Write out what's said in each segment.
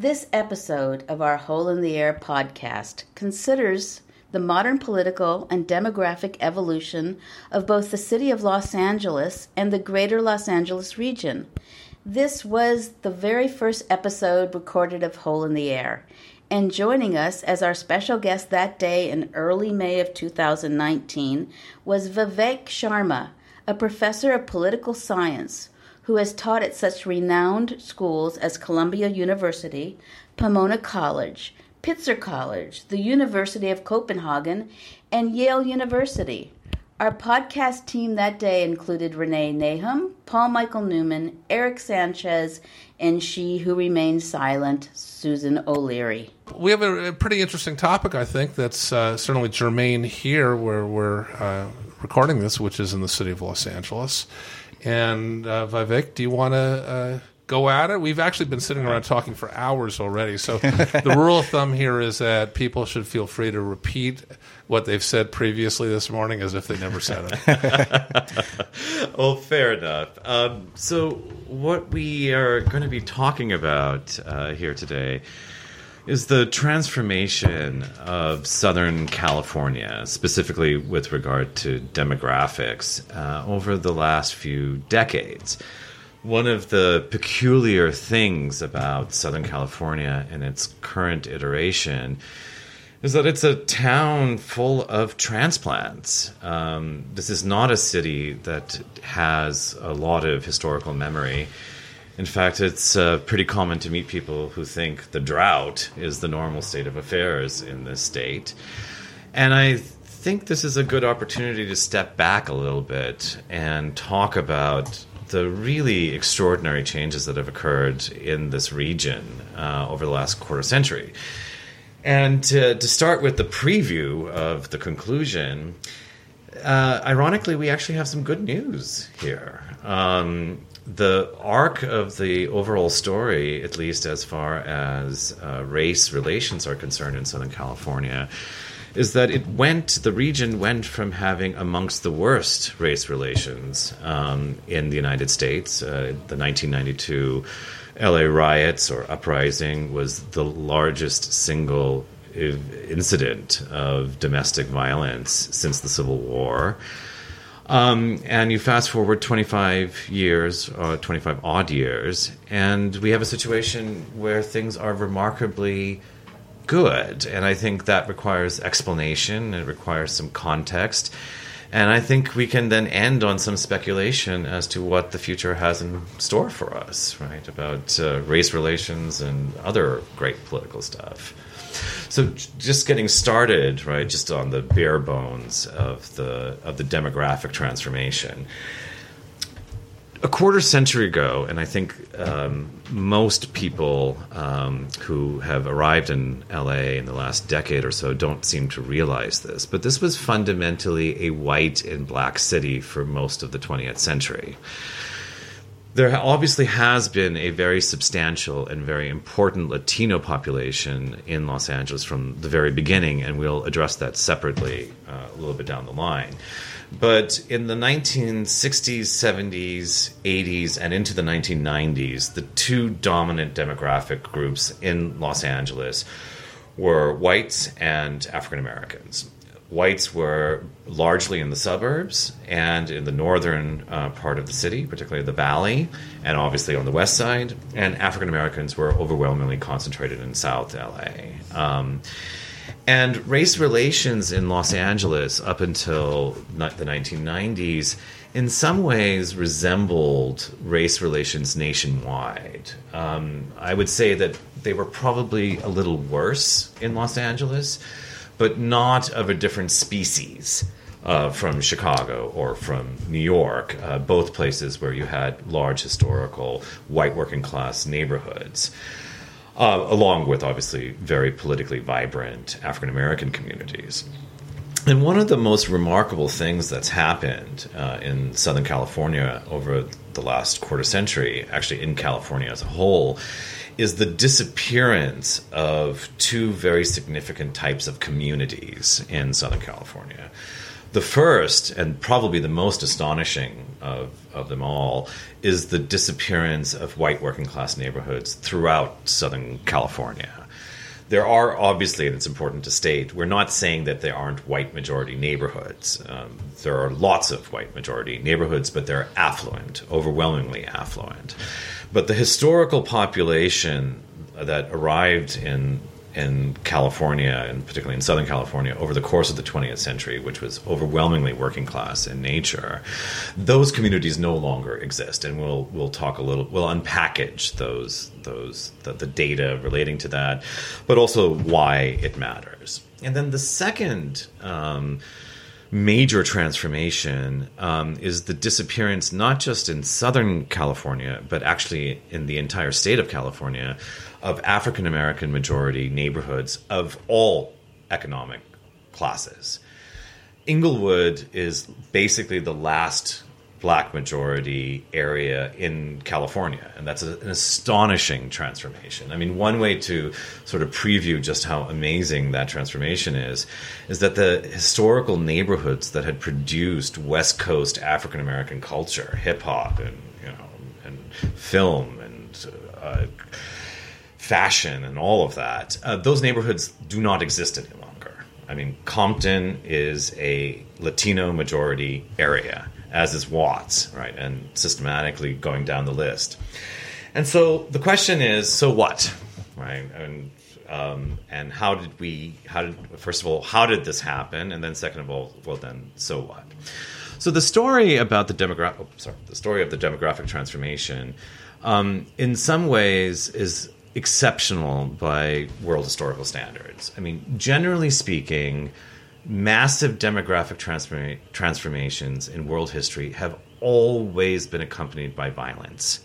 This episode of our Hole in the Air podcast considers the modern political and demographic evolution of both the city of Los Angeles and the greater Los Angeles region. This was the very first episode recorded of Hole in the Air. And joining us as our special guest that day in early May of 2019 was Vivek Sharma, a professor of political science who has taught at such renowned schools as Columbia University, Pomona College, Pitzer College, the University of Copenhagen, and Yale University. Our podcast team that day included Renee Nahum, Paul Michael Neuman, Erik Sanchez, and she who remained silent, Susan O'Leary. We have a, a pretty interesting topic, I think, that's uh, certainly germane here where we're uh, recording this, which is in the city of Los Angeles. And uh, Vivek, do you want to uh, go at it? We've actually been sitting around talking for hours already. So the rule of thumb here is that people should feel free to repeat what they've said previously this morning as if they never said it. well, fair enough. Um, so, what we are going to be talking about uh, here today is the transformation of Southern California, specifically with regard to demographics, uh, over the last few decades. One of the peculiar things about Southern California in its current iteration is that it's a town full of transplants. Um, this is not a city that has a lot of historical memory. In fact, it's uh, pretty common to meet people who think the drought is the normal state of affairs in this state. And I think this is a good opportunity to step back a little bit and talk about the really extraordinary changes that have occurred in this region uh, over the last quarter century. And to, to start with the preview of the conclusion, uh, ironically, we actually have some good news here. Um, the arc of the overall story, at least as far as uh, race relations are concerned in Southern California, is that it went, the region went from having amongst the worst race relations um, in the United States. Uh, the 1992 LA riots or uprising was the largest single incident of domestic violence since the Civil War. Um, and you fast forward 25 years, or uh, 25 odd years, and we have a situation where things are remarkably good. And I think that requires explanation, it requires some context. And I think we can then end on some speculation as to what the future has in store for us, right? About uh, race relations and other great political stuff. So just getting started, right, just on the bare bones of the of the demographic transformation. A quarter century ago, and I think um, most people um, who have arrived in LA in the last decade or so don't seem to realize this, but this was fundamentally a white and black city for most of the 20th century there obviously has been a very substantial and very important Latino population in Los Angeles from the very beginning, and we'll address that separately uh, a little bit down the line. But in the 1960s, 70s, 80s, and into the 1990s, the two dominant demographic groups in Los Angeles were whites and African Americans whites were largely in the suburbs and in the northern uh, part of the city, particularly the valley, and obviously on the west side. And African Americans were overwhelmingly concentrated in South LA. Um, and race relations in Los Angeles up until the 1990s in some ways resembled race relations nationwide. Um, I would say that they were probably a little worse in Los Angeles but not of a different species. Uh, from Chicago or from New York, uh, both places where you had large historical white working class neighborhoods, uh, along with obviously very politically vibrant African American communities. And one of the most remarkable things that's happened uh, in Southern California over the last quarter century, actually in California as a whole, is the disappearance of two very significant types of communities in Southern California. The first, and probably the most astonishing of, of them all, is the disappearance of white working class neighborhoods throughout Southern California. There are obviously, and it's important to state, we're not saying that there aren't white majority neighborhoods. Um, there are lots of white majority neighborhoods, but they're affluent, overwhelmingly affluent. But the historical population that arrived in in California, and particularly in Southern California, over the course of the 20th century, which was overwhelmingly working class in nature, those communities no longer exist, and we'll we'll talk a little, we'll unpackage those those the, the data relating to that, but also why it matters. And then the second. Um, major transformation um, is the disappearance, not just in Southern California, but actually in the entire state of California, of African American majority neighborhoods of all economic classes. Inglewood is basically the last black majority area in California. And that's a, an astonishing transformation. I mean, one way to sort of preview just how amazing that transformation is, is that the historical neighborhoods that had produced West Coast African American culture, hip hop and, you know, and film and uh, fashion and all of that, uh, those neighborhoods do not exist any longer. I mean, Compton is a Latino majority area, as is Watts, right? And systematically going down the list. And so the question is, so what, right? And um, and how did we? How did first of all, how did this happen? And then second of all, well, then so what? So the story about the demographic, oh, sorry, the story of the demographic transformation, um, in some ways, is exceptional by world historical standards. I mean, generally speaking, massive demographic transform- transformations in world history have always been accompanied by violence.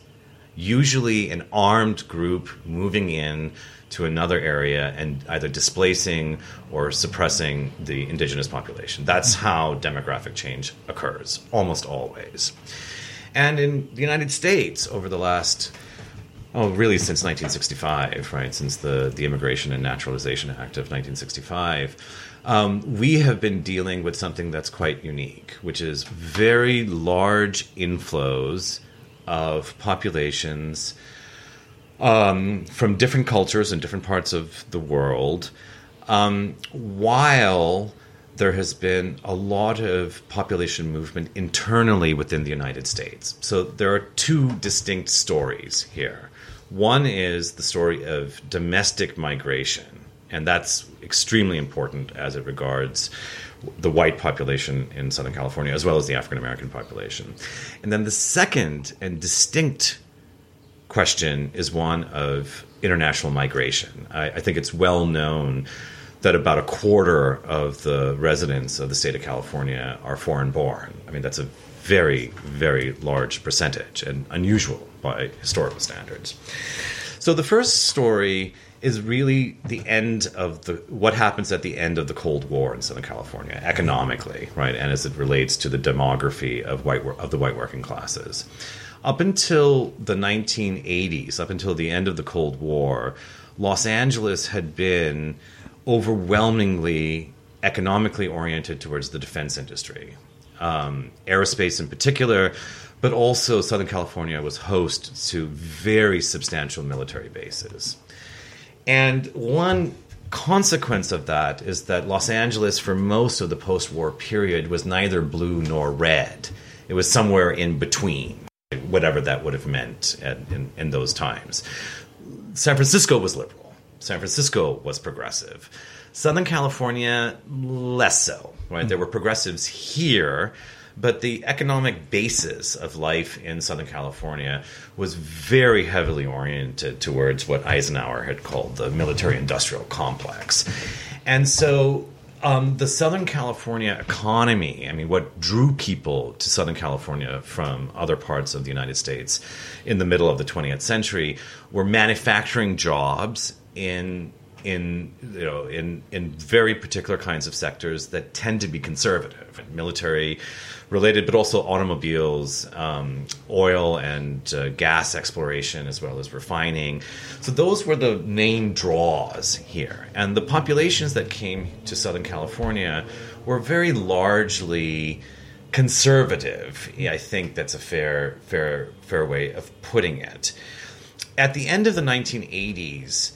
Usually, an armed group moving in to another area and either displacing or suppressing the indigenous population. That's mm-hmm. how demographic change occurs, almost always. And in the United States, over the last Oh, really? Since 1965, right? Since the the Immigration and Naturalization Act of 1965, um, we have been dealing with something that's quite unique, which is very large inflows of populations um, from different cultures and different parts of the world, um, while there has been a lot of population movement internally within the United States. So there are two distinct stories here. One is the story of domestic migration, and that's extremely important as it regards the white population in Southern California as well as the African American population. And then the second and distinct question is one of international migration. I, I think it's well known that about a quarter of the residents of the state of California are foreign born. I mean, that's a very, very large percentage and unusual by historical standards. So the first story is really the end of the what happens at the end of the Cold War in Southern California economically, right, and as it relates to the demography of white of the white working classes. Up until the 1980s, up until the end of the Cold War, Los Angeles had been overwhelmingly economically oriented towards the defense industry, um, aerospace in particular, but also Southern California was host to very substantial military bases. And one consequence of that is that Los Angeles, for most of the post war period, was neither blue nor red. It was somewhere in between, whatever that would have meant in, in those times. San Francisco was liberal, San Francisco was progressive. Southern California, less so, right? There were progressives here but the economic basis of life in Southern California was very heavily oriented towards what Eisenhower had called the military industrial complex. And so um, the Southern California economy, I mean, what drew people to Southern California from other parts of the United States in the middle of the 20th century were manufacturing jobs in in you know in in very particular kinds of sectors that tend to be conservative and military related, but also automobiles, um, oil and uh, gas exploration, as well as refining. So those were the main draws here, and the populations that came to Southern California were very largely conservative. I think that's a fair fair fair way of putting it. At the end of the 1980s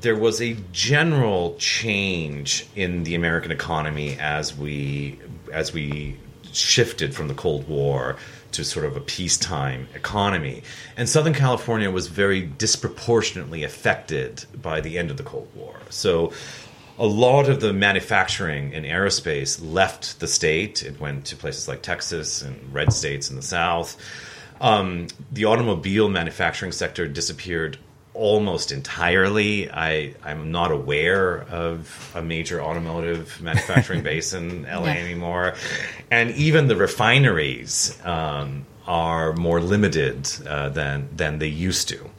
there was a general change in the American economy as we as we shifted from the Cold War to sort of a peacetime economy. And Southern California was very disproportionately affected by the end of the Cold War. So a lot of the manufacturing in aerospace left the state. It went to places like Texas and red states in the South. Um, the automobile manufacturing sector disappeared almost entirely. I, I'm not aware of a major automotive manufacturing base in LA yeah. anymore. And even the refineries um, are more limited uh, than, than they used to.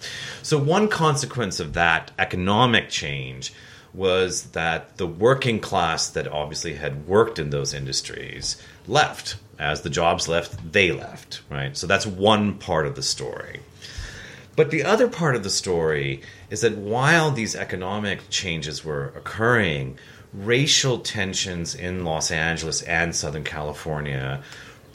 So, one consequence of that economic change was that the working class that obviously had worked in those industries left. As the jobs left, they left, right? So that's one part of the story. But the other part of the story is that while these economic changes were occurring, racial tensions in Los Angeles and Southern California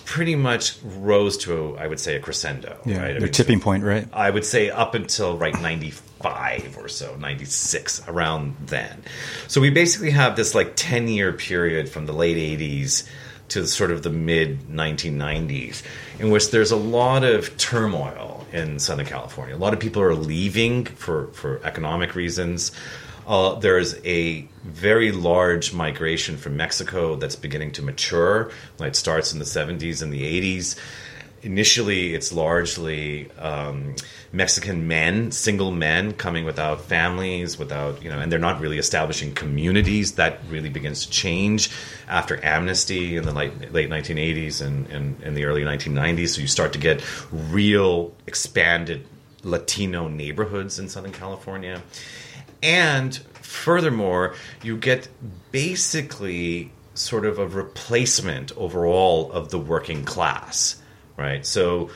pretty much rose to, a, I would say, a crescendo. Yeah, right? their mean, tipping point, right? I would say up until right 95 or so, 96, around then. So we basically have this like 10 year period from the late 80s to sort of the mid 1990s in which there's a lot of turmoil in Southern California. A lot of people are leaving for, for economic reasons. Uh, there's a very large migration from Mexico that's beginning to mature. It starts in the 70s and the 80s initially it's largely um, Mexican men, single men coming without families, without you know, and they're not really establishing communities. That really begins to change after amnesty in the late late 1980s and, and, and the early 1990s. So you start to get real expanded Latino neighborhoods in Southern California, and furthermore, you get basically sort of a replacement overall of the working class right? So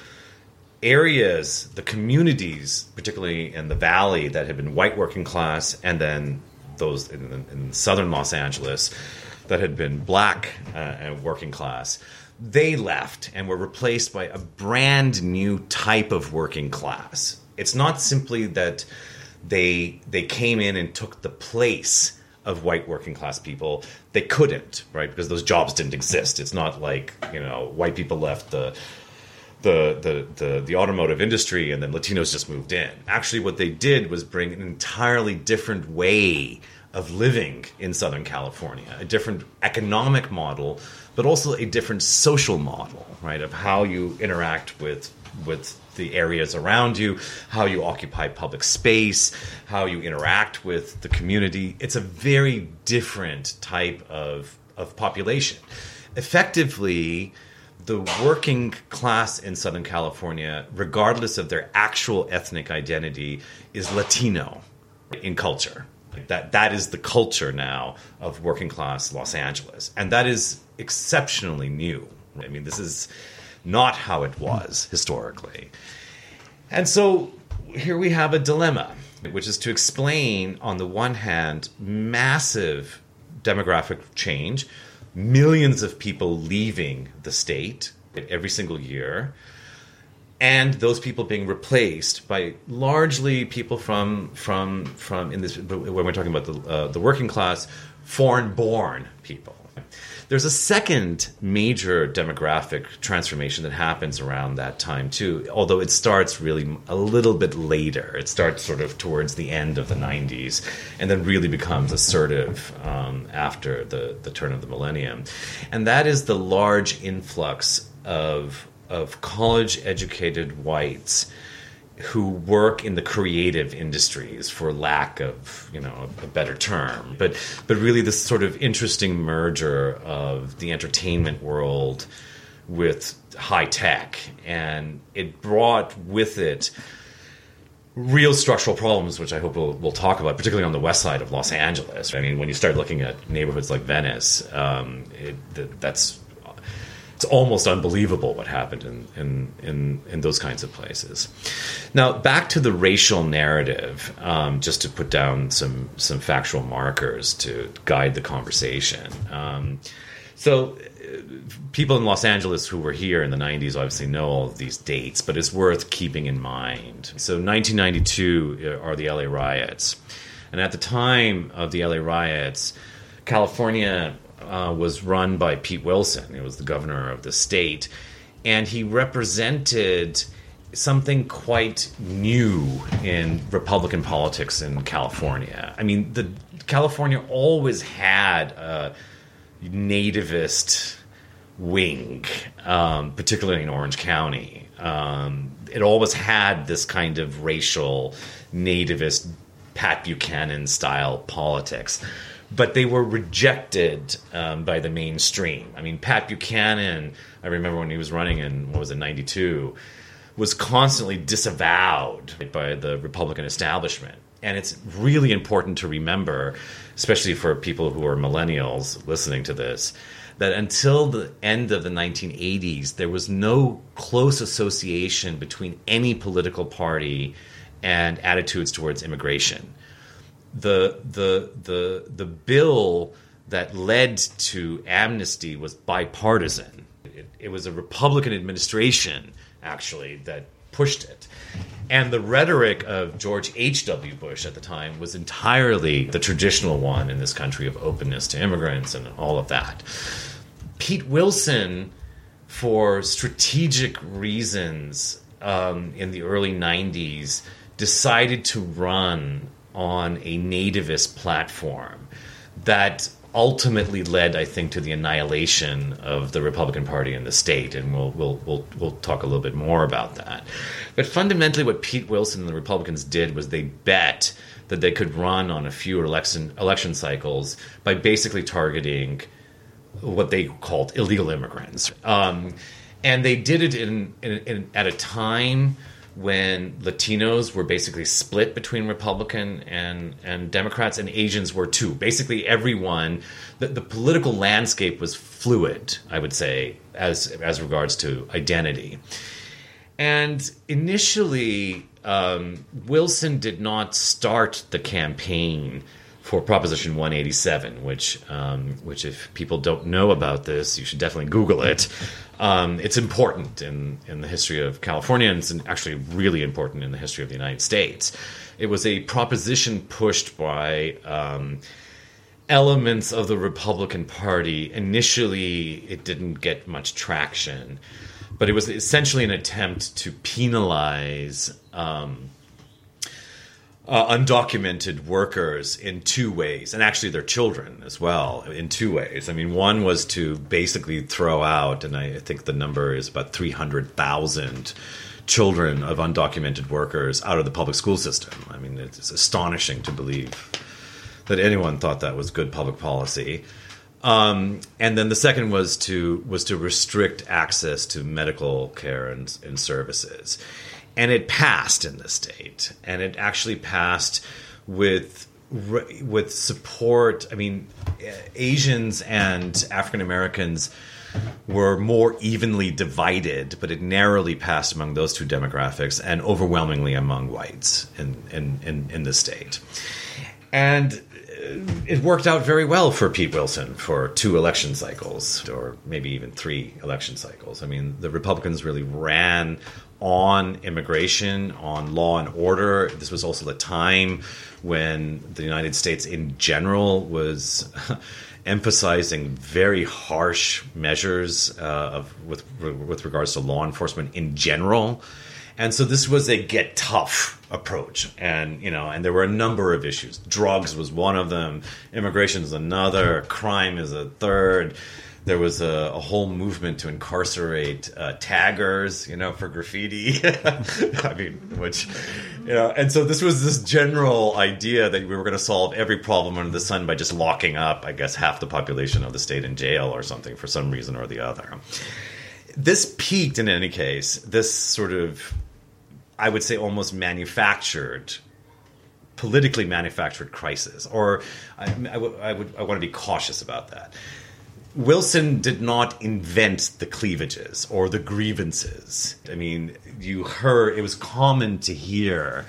areas, the communities, particularly in the valley, that had been white working class, and then those in, in southern Los Angeles that had been black uh, and working class, they left and were replaced by a brand new type of working class. It's not simply that they they came in and took the place of white working class people. They couldn't, right? Because those jobs didn't exist. It's not like, you know, white people left the the, the, the, the automotive industry and then Latinos just moved in. Actually, what they did was bring an entirely different way of living in Southern California, a different economic model, but also a different social model, right, of how you interact with with the areas around you, how you occupy public space, how you interact with the community. It's a very different type of of population. Effectively, the working class in Southern California, regardless of their actual ethnic identity, is Latino in culture. That that is the culture now of working class Los Angeles, and that is exceptionally new. I mean, this is not how it was historically, and so here we have a dilemma, which is to explain, on the one hand, massive demographic change millions of people leaving the state every single year and those people being replaced by largely people from from from in this when we're talking about the uh, the working class foreign born people there's a second major demographic transformation that happens around that time too, although it starts really a little bit later. It starts sort of towards the end of the 90s and then really becomes assertive um, after the, the turn of the millennium. And that is the large influx of, of college educated whites who work in the creative industries for lack of you know a, better term but but really this sort of interesting merger of the entertainment world with high tech and it brought with it real structural problems, which I hope we'll, we'll talk about, particularly on the west side of Los Angeles. I mean, when you start looking at neighborhoods like Venice, um, it, that's it's almost unbelievable what happened in, in, in, in, those kinds of places. Now, back to the racial narrative, um, just to put down some, some factual markers to guide the conversation. Um, so, people in Los Angeles who were here in the 90s obviously know all of these dates, but it's worth keeping in mind. So, 1992 are the LA riots. And at the time of the LA riots, California uh, was run by Pete Wilson. He was the governor of the state. And he represented something quite new in Republican politics in California. I mean, the California always had a nativist wing, um, particularly in Orange County. Um, it always had this kind of racial, nativist, Pat Buchanan style politics. But they were rejected um, by the mainstream. I mean, Pat Buchanan, I remember when he was running in, what was it, 92, was constantly disavowed by the Republican establishment. And it's really important to remember, especially for people who are millennials listening to this, that until the end of the 1980s, there was no close association between any political party and attitudes towards immigration. The, the, the, the bill that led to amnesty was bipartisan. It, it was a Republican administration, actually, that pushed it. And the rhetoric of George H.W. Bush at the time was entirely the traditional one in this country of openness to immigrants and all of that. Pete Wilson, for strategic reasons um, in the early 90s, decided to run on a nativist platform that ultimately led, I think, to the annihilation of the Republican Party in the state, and we'll we'll we'll we'll talk a little bit more about that. But fundamentally, what Pete Wilson and the Republicans did was they bet that they could run on a few election election cycles by basically targeting what they called illegal immigrants. Um, and they did it in, in, in, at a time when Latinos were basically split between Republican and, and Democrats, and Asians were too. Basically, everyone, the, the political landscape was fluid, I would say, as, as regards to identity. And initially, um, Wilson did not start the campaign for Proposition 187, which um, which if people don't know about this, you should definitely Google it. Um, it's important in in the history of California, and it's actually really important in the history of the United States. It was a proposition pushed by. Um, elements of the Republican Party. Initially, it didn't get much traction, but it was essentially an attempt to penalize um, uh, undocumented workers in two ways, and actually their children as well in two ways. I mean, one was to basically throw out, and I think the number is about 300,000 children of undocumented workers out of the public school system. I mean, it's astonishing to believe that anyone thought that was good public policy. Um, and then the second was to was to restrict access to medical care and, and services and it passed in the state, and it actually passed with with support. I mean, Asians and African Americans were more evenly divided, but it narrowly passed among those two demographics and overwhelmingly among whites in in in, in the state. And uh, it worked out very well for Pete Wilson for two election cycles, or maybe even three election cycles. I mean, the Republicans really ran on immigration, on law and order. This was also the time when the United States in general was emphasizing very harsh measures uh, of, with, with regards to law enforcement in general. And so this was a get tough approach. And, you know, and there were a number of issues. Drugs was one of them, immigration is another, crime is a third there was a, a, whole movement to incarcerate uh, taggers, you know, for graffiti. I mean, which, you know, and so this was this general idea that we were going to solve every problem under the sun by just locking up, I guess, half the population of the state in jail or something for some reason or the other. This peaked in any case, this sort of I would say, almost manufactured politically manufactured crisis, or I, I, w- I would I want to be cautious about that. Wilson did not invent the cleavages or the grievances. I mean, you heard it was common to hear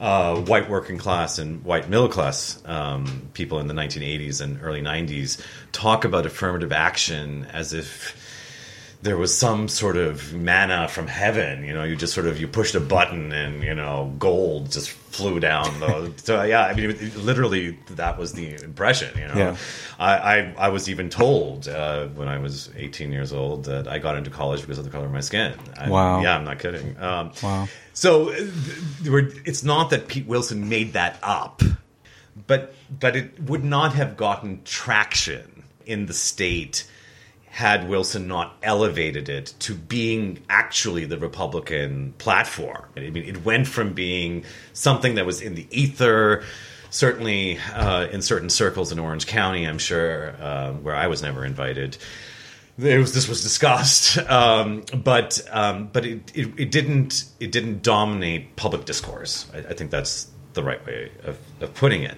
uh, white working class and white middle class um, people in the 1980s and early 90s talk about affirmative action as if there was some sort of manna from heaven. You know, you just sort of you pushed a button and you know gold just flew down. The, so yeah, I mean, it, literally that was the impression. You know, Yeah. I, I I was even told uh, when I was 18 years old that I got into college because of the color of my skin. I, Wow. Yeah, I'm not kidding. Um, Wow. So uh, th- there were- it's not that Pete Wilson made that up, but but it would not have gotten traction in the state had Wilson not elevated it to being actually the Republican platform. I mean, it went from being something that was in the ether, certainly uh, in certain circles in Orange County, I'm sure, uh, where I was never invited. It was, this was discussed, um, but um, but it, it, it didn't it didn't dominate public discourse. I, I think that's the right way of, of putting it.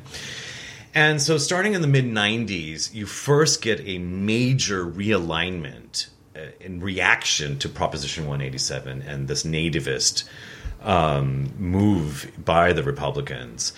And so, starting in the mid 90s, you first get a major realignment uh, in reaction to Proposition 187 and this nativist um, move by the Republicans.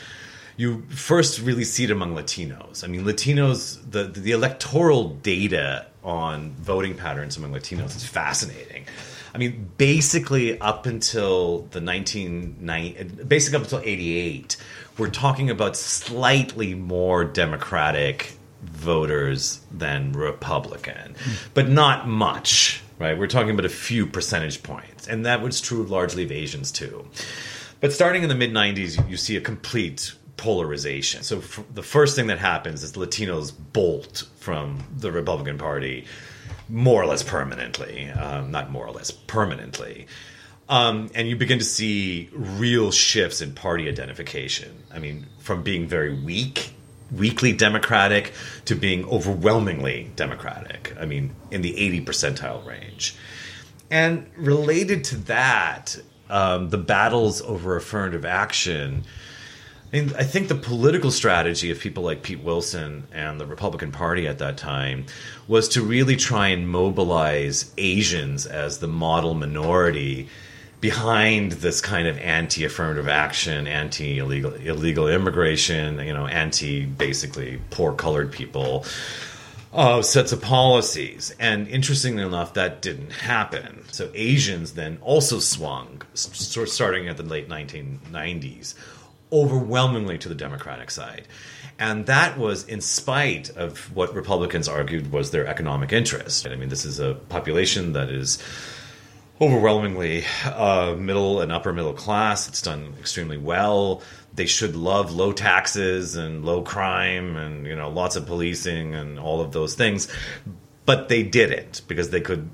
You first really see it among Latinos. I mean, Latinos, the, the electoral data on voting patterns among Latinos is fascinating. I mean, basically up until the 1990, basically up until 88, we're talking about slightly more Democratic voters than Republican, but not much, right? We're talking about a few percentage points. And that was true largely of Asians too. But starting in the mid 90s, you see a complete polarization. So the first thing that happens is Latinos bolt from the Republican Party more or less permanently, um, not more or less permanently. Um, and you begin to see real shifts in party identification. I mean, from being very weak, weakly Democratic, to being overwhelmingly Democratic. I mean, in the 80 percentile range. And related to that, um, the battles over affirmative action. I, mean, I think the political strategy of people like Pete Wilson and the Republican Party at that time was to really try and mobilize Asians as the model minority behind this kind of anti-affirmative action, anti-illegal illegal immigration, you know, anti basically poor colored people uh, sets of policies. And interestingly enough, that didn't happen. So Asians then also swung, s- sort starting at the late 1990s, overwhelmingly to the Democratic side. And that was in spite of what Republicans argued was their economic interest. I mean, this is a population that is overwhelmingly uh, middle and upper middle class. It's done extremely well. They should love low taxes and low crime and you know lots of policing and all of those things, but they didn't because they could.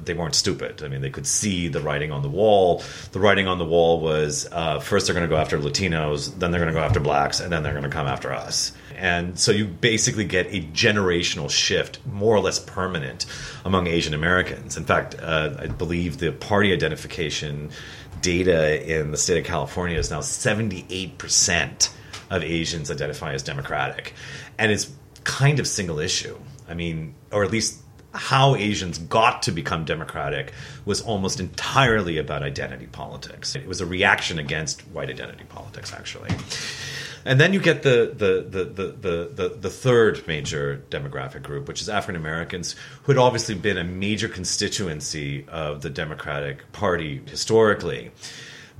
They weren't stupid. I mean, they could see the writing on the wall. The writing on the wall was uh, first they're going to go after Latinos, then they're going to go after blacks, and then they're going to come after us. And so you basically get a generational shift, more or less permanent, among Asian Americans. In fact, uh, I believe the party identification data in the state of California is now 78% of Asians identify as Democratic. And it's kind of single issue. I mean, or at least how Asians got to become democratic was almost entirely about identity politics. It was a reaction against white identity politics, actually. And then you get the the, the, the, the, the, third major demographic group, which is African Americans, who had obviously been a major constituency of the Democratic Party historically.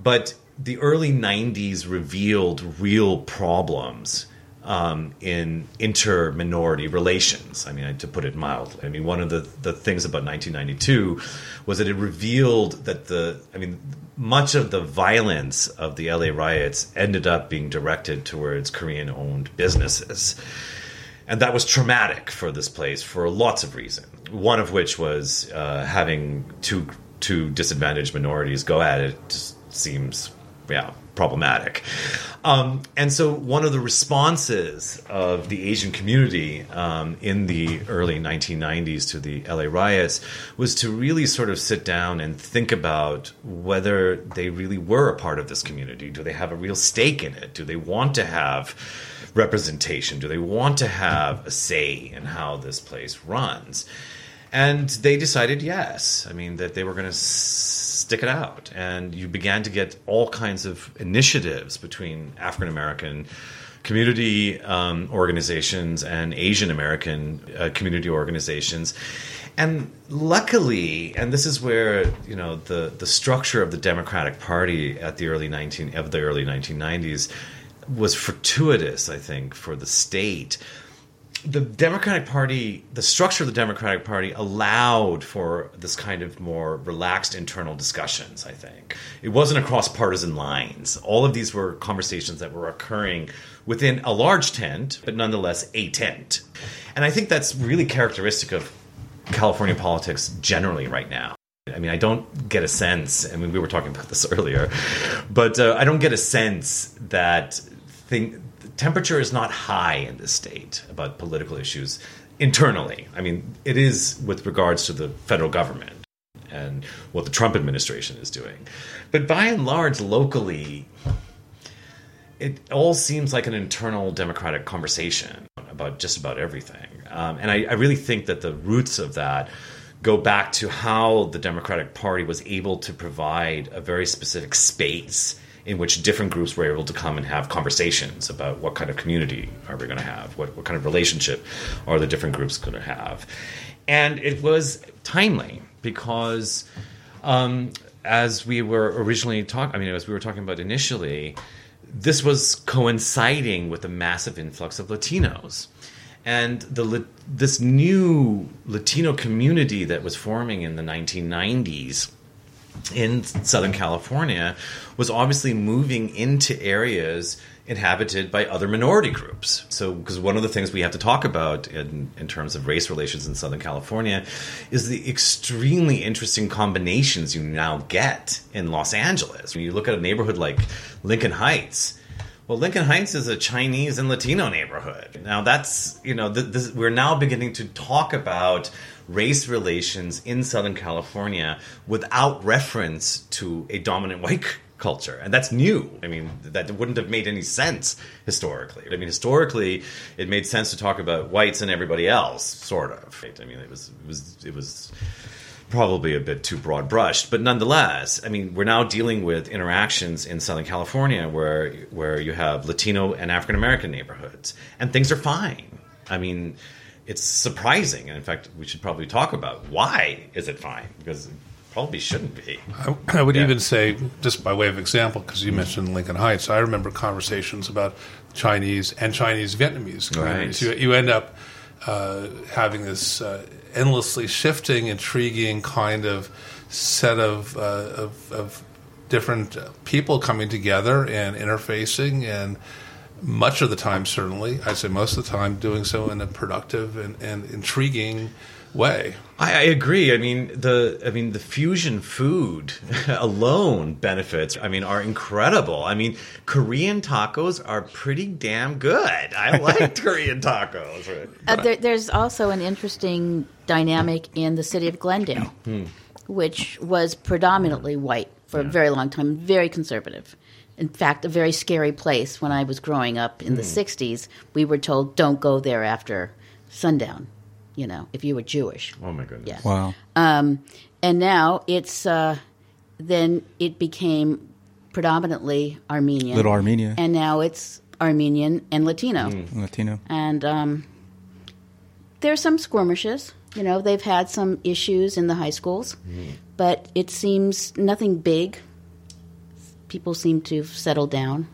But the early 90s revealed real problems um, in inter minority relations. I mean, to put it mildly. I mean, one of the, the things about 1992 was that it revealed that the, I mean, much of the violence of the LA riots ended up being directed towards Korean owned businesses. And that was traumatic for this place for lots of reasons. One of which was uh, having two, two disadvantaged minorities go at it just seems, yeah, problematic. Um, and so, one of the responses of the Asian community um, in the early 1990s to the LA riots was to really sort of sit down and think about whether they really were a part of this community. Do they have a real stake in it? Do they want to have representation? Do they want to have a say in how this place runs? And they decided yes. I mean, that they were going to stick it out. And you began to get all kinds of initiatives between African American community um, organizations and Asian American uh, community organizations. And luckily, and this is where you know the the structure of the Democratic Party at the early nineteen of the early nineteen nineties was fortuitous, I think, for the state the Democratic Party, the structure of the Democratic Party allowed for this kind of more relaxed internal discussions, I think. It wasn't across partisan lines. All of these were conversations that were occurring within a large tent, but nonetheless a tent. And I think that's really characteristic of California politics generally right now. I mean, I don't get a sense, I mean, we were talking about this earlier, but uh, I don't get a sense that thing, temperature is not high in this state about political issues internally. I mean, it is with regards to the federal government and what the Trump administration is doing. But by and large, locally, it all seems like an internal democratic conversation about just about everything. Um, and I, I really think that the roots of that go back to how the Democratic Party was able to provide a very specific space in which different groups were able to come and have conversations about what kind of community are we going to have, what, what kind of relationship are the different groups going to have. And it was timely because, um, as we were originally talking, I mean, as we were talking about initially, this was coinciding with the massive influx of Latinos. And the this new Latino community that was forming in the 1990s in Southern California was obviously moving into areas inhabited by other minority groups. So, because one of the things we have to talk about in, in terms of race relations in Southern California is the extremely interesting combinations you now get in Los Angeles. When you look at a neighborhood like Lincoln Heights, well, Lincoln Heights is a Chinese and Latino neighborhood. Now, that's, you know, th- this, we're now beginning to talk about race relations in Southern California without reference to a dominant white culture. And that's new. I mean that wouldn't have made any sense historically. I mean historically it made sense to talk about whites and everybody else sort of. Right? i mean it was it was it was probably a bit too broad brushed but nonetheless i mean we're now dealing with interactions in southern california where where you have latino and african american neighborhoods. And things are fine. I mean it's surprising. And in fact, we should probably talk about why is it fine because it probably shouldn't be. I, I would yeah. even say, just by way of example, because you mentioned Lincoln Heights, I remember conversations about Chinese and Chinese Vietnamese communities. Right. You, you, end up uh, having this uh, endlessly shifting, intriguing kind of set of, uh, of, of different people coming together and interfacing and much of the time, certainly, I'd say most of the time, doing so in a productive and, and intriguing way. I, I, agree. I mean the I mean the fusion food alone benefits. I mean are incredible. I mean Korean tacos are pretty damn good. I like Korean tacos. Uh, there, there's also an interesting dynamic in the city of Glendale, hmm. which was predominantly white for yeah. a very long time, very conservative in fact, a very scary place when I was growing up in mm. the 60s. Hmm. We were told, don't go there after sundown, you know, if you were Jewish. Oh, my goodness. Yeah. Wow. Um, and now it's, uh, then it became predominantly Armenian. Little Armenia. And now it's Armenian and Latino. Mm. Latino. And um, there's some skirmishes. You know, they've had some issues in the high schools, mm. but it seems nothing big people seem to have settled down.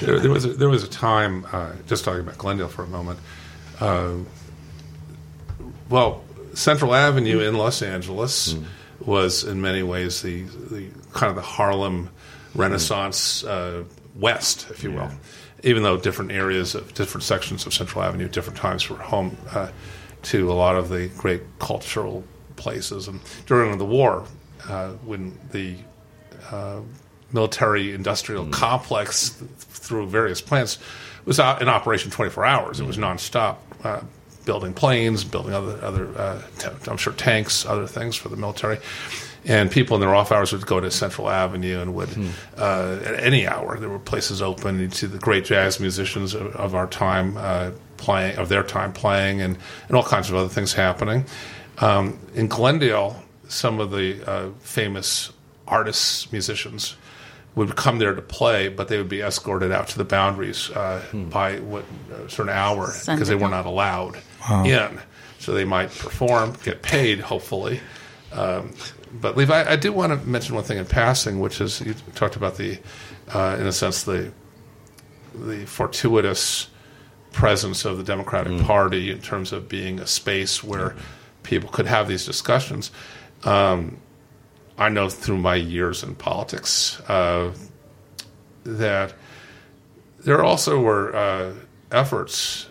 There, there was a, there was a time, uh, just talking about Glendale for a moment. Uh, well, Central Avenue in Los Angeles mm. was in many ways the, the kind of the Harlem Renaissance uh, West, if you yeah. will. Even though different areas of different sections of Central Avenue different times were home uh, to a lot of the great cultural places. And during the war, uh, when the uh, military industrial complex th- through various plants was out in operation 24 hours. It was nonstop, uh, building planes, building other other uh, t- I'm sure tanks, other things for the military. And people in their off hours would go to Central Avenue and would, uh, at any hour, there were places open. You'd see the great jazz musicians of, of our time uh, playing, of their time playing, and, and all kinds of other things happening. Um, in Glendale, some of the uh, famous artists, musicians, would come there to play, but they would be escorted out to the boundaries uh, by what a certain hour because they were not allowed in. So they might perform, get paid, hopefully. Um, but Levi, I do want to mention one thing in passing, which is you talked about the, uh, in a sense, the the fortuitous presence of the Democratic Party in terms of being a space where people could have these discussions. Um, I know through my years in politics uh, that there also were uh, efforts,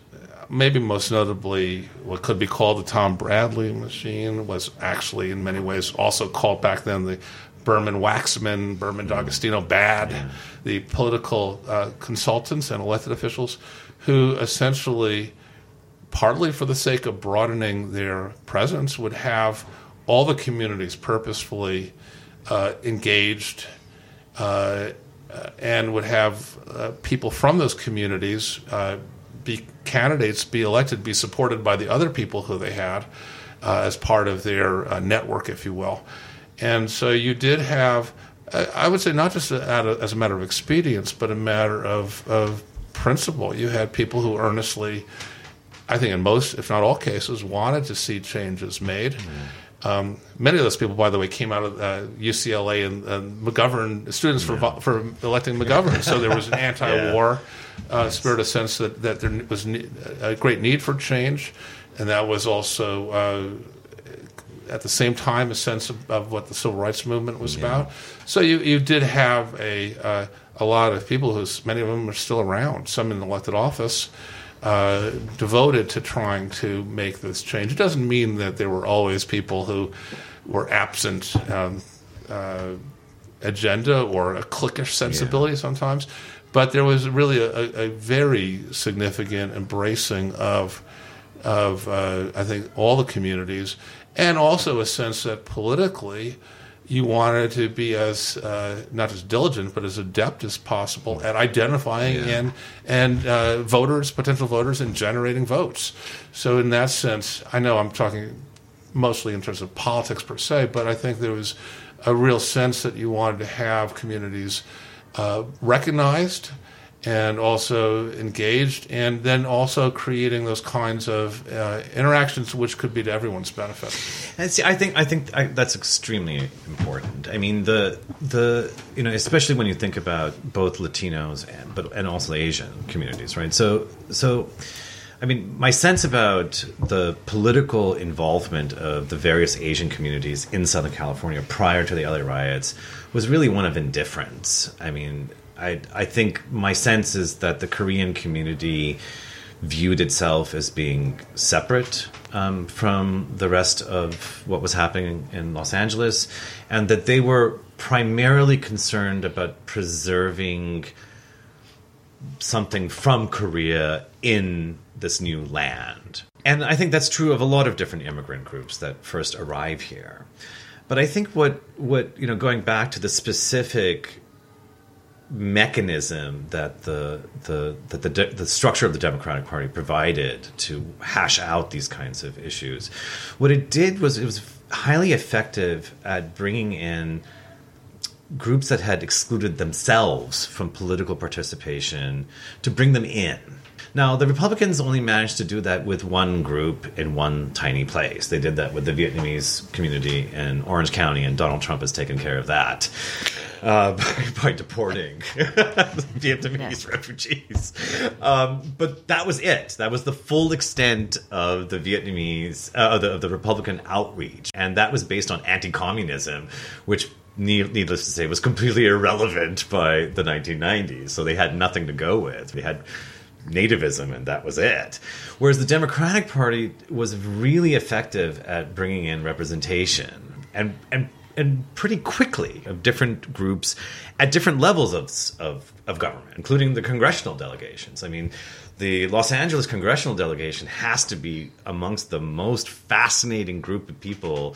maybe most notably what could be called the Tom Bradley machine, was actually in many ways also called back then the Berman Waxman, Berman D'Agostino Bad, the political uh, consultants and elected officials who essentially partly for the sake of broadening their presence, would have all the communities purposefully uh, engaged uh, uh, and would have uh, people from those communities uh, be candidates, be elected, be supported by the other people who they had as part of their network, if you will. And so you did have, I would say, not just as a matter of expedience, but a matter of, of principle. You had people who earnestly I think in most, if not all cases, wanted to see changes made. Um, many of those people, by the way, came out of uh, UCLA and, and McGovern students for vo- for electing McGovern. So there was an anti-war uh, spirit, a sense that that there was ne- a great need for change, and that was also. Uh, at the same time, a sense of, of what the civil rights movement was about. So you, you did have a uh, a lot of people who many of them are still around, some in elected office, uh, devoted to trying to make this change. It doesn't mean that there were always people who were absent um, uh, agenda or a cliquish sensibility sometimes, but there was really a, a very significant embracing of of uh, I think all the communities, and also a sense that politically you wanted to be as uh, not as diligent but as adept as possible at identifying and and uh, voters, potential voters, and generating votes. So in that sense, I know I'm talking mostly in terms of politics per se, but I think there was a real sense that you wanted to have communities uh, recognized and also engaged, and then also creating those kinds of uh, interactions which could be to everyone's benefit. And see, I think I think I, that's extremely important. I mean, the the you know, especially when you think about both Latinos and but and also Asian communities, right? So so. I mean, my sense about the political involvement of the various Asian communities in Southern California prior to the LA riots was really one of indifference. I mean, I, I think my sense is that the Korean community viewed itself as being separate um, from the rest of what was happening in Los Angeles, and that they were primarily concerned about preserving something from Korea in this new land. And I think that's true of a lot of different immigrant groups that first arrive here. But I think what what you know, going back to the specific mechanism that the the that the de- the structure of the Democratic Party provided to hash out these kinds of issues, what it did was it was highly effective at bringing in groups that had excluded themselves from political participation to bring them in. Now, the Republicans only managed to do that with one group in one tiny place. They did that with the Vietnamese community in Orange County, and Donald Trump has taken care of that uh, by, by deporting Vietnamese refugees. Um, but that was it. That was the full extent of the Vietnamese, uh, of, the, of the Republican outreach. And that was based on anti communism, which needless to say, was completely irrelevant by the 1990s. So they had nothing to go with. They had nativism, and that was it. Whereas the Democratic Party was really effective at bringing in representation and and and pretty quickly of different groups at different levels of, of, of government, including the congressional delegations. I mean, the Los Angeles congressional delegation has to be amongst the most fascinating group of people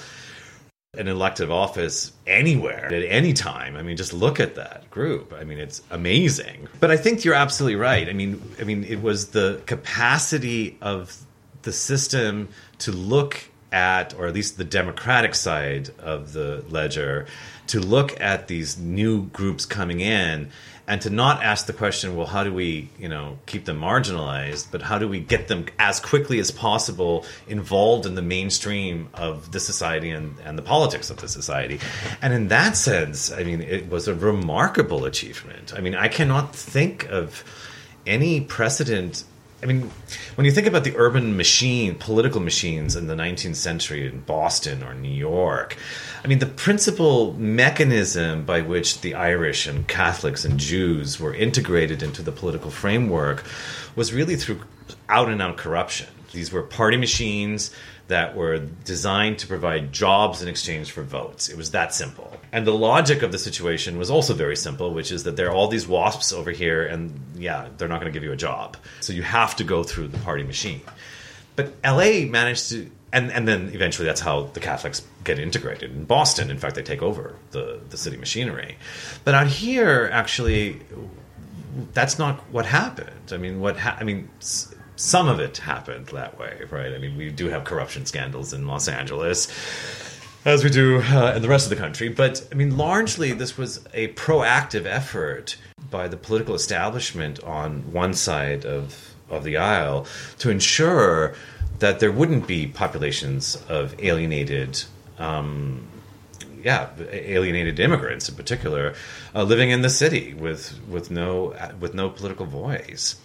an elective office anywhere at any time. I mean, just look at that group. I mean, it's amazing. But I think you're absolutely right. I mean, I mean, it was the capacity of the system to look at, or at least the democratic side of the ledger, to look at these new groups coming in and to not ask the question, well, how do we, you know, keep them marginalized, but how do we get them as quickly as possible involved in the mainstream of the society and, and the politics of the society? And in that sense, I mean, it was a remarkable achievement. I mean, I cannot think of any precedent I mean, when you think about the urban machine, political machines in the 19th century in Boston or New York, I mean, the principal mechanism by which the Irish and Catholics and Jews were integrated into the political framework was really through out and out corruption. These were party machines that were designed to provide jobs in exchange for votes. It was that simple. And the logic of the situation was also very simple, which is that there are all these WASPs over here, and yeah, they're not going to give you a job. So you have to go through the party machine. But LA managed to, and, and then eventually that's how the Catholics get integrated. In Boston, in fact, they take over the, the city machinery. But out here, actually, that's not what happened. I mean, what ha- I mean, some of it happened that way, right? I mean, we do have corruption scandals in Los Angeles, as we do uh, in the rest of the country. But I mean, largely, this was a proactive effort by the political establishment on one side of of the aisle to ensure that there wouldn't be populations of alienated. Um, yeah, alienated immigrants in particular, uh, living in the city with with no with no political voice.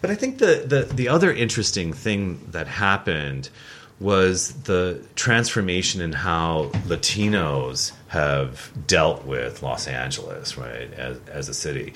But I think the, the, the other interesting thing that happened was the transformation in how Latinos have dealt with Los Angeles, right, as, as a city.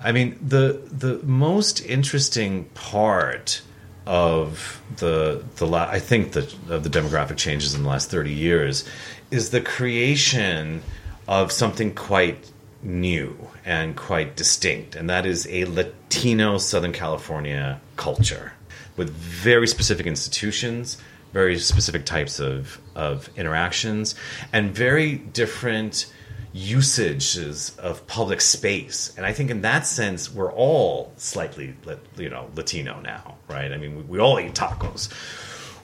I mean, the the most interesting part of the the la- I think the of the demographic changes in the last thirty years is the creation of something quite new and quite distinct, and that is a Latino Southern California culture with very specific institutions, very specific types of, of interactions, and very different usages of public space. And I think in that sense, we're all slightly, you know, Latino now, right? I mean, we, we all eat tacos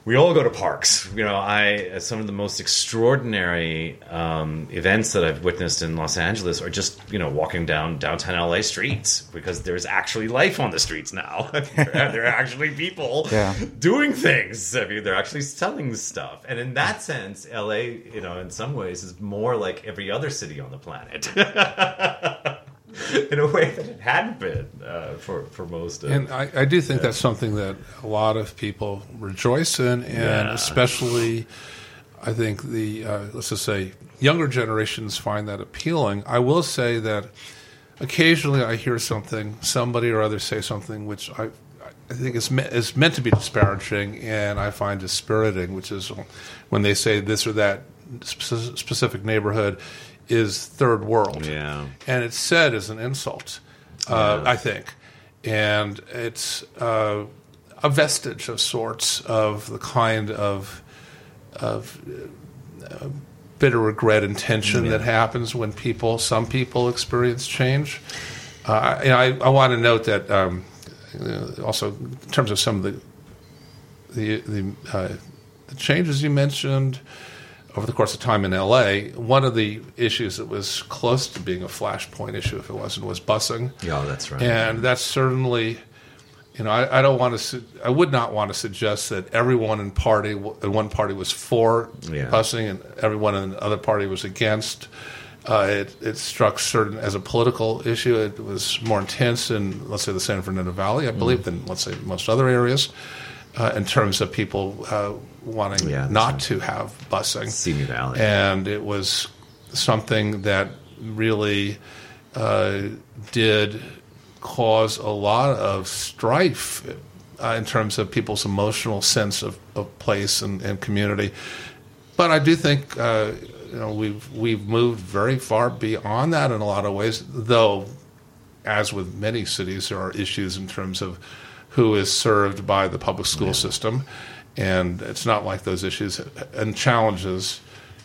we all go to parks. You know, I some of the most extraordinary um, events that I've witnessed in Los Angeles are just you know walking down downtown LA streets because there's actually life on the streets now. there are actually people yeah. doing things. I mean, they're actually selling stuff, and in that sense, LA, you know, in some ways, is more like every other city on the planet. in a way that it hadn't been uh, for for most. Of, and I, I do think that's something that a lot of people rejoice in, and yeah. especially, I think the uh, let's just say younger generations find that appealing. I will say that occasionally I hear something, somebody or other say something which I. I think is, me- is meant to be disparaging, and I find dispiriting, which is when they say this or that specific neighborhood is third world. Yeah. And it's said as an insult, uh, yeah. I think. And it's uh, a vestige of sorts of the kind of, of uh, bitter regret and tension yeah. that happens when people, some people experience change. Uh, you I, I, want to note that um, also in terms of some of the, the, the, uh, the changes you mentioned, over the course of time in LA, one of the issues that was close to being a flashpoint issue, if it wasn't, was busing. Yeah, that's right. And that's certainly, you know, I, I don't want to, I would not want to suggest that everyone in party, in one party was for yeah. busing and everyone in the other party was against. Uh, it, it, struck certain as a political issue. It was more intense in, let's say, the San Fernando Valley, I believe, mm. than let's say most other areas uh, in terms of people uh, wanting yeah, not right. to have busing. Valley. And it was something that really uh, did cause a lot of strife uh, in terms of people's emotional sense of, of place and, and, community. But I do think, uh, you know, we've we've moved very far beyond that in a lot of ways. Though, as with many cities, there are issues in terms of who is served by the public school system, and it's not like those issues and challenges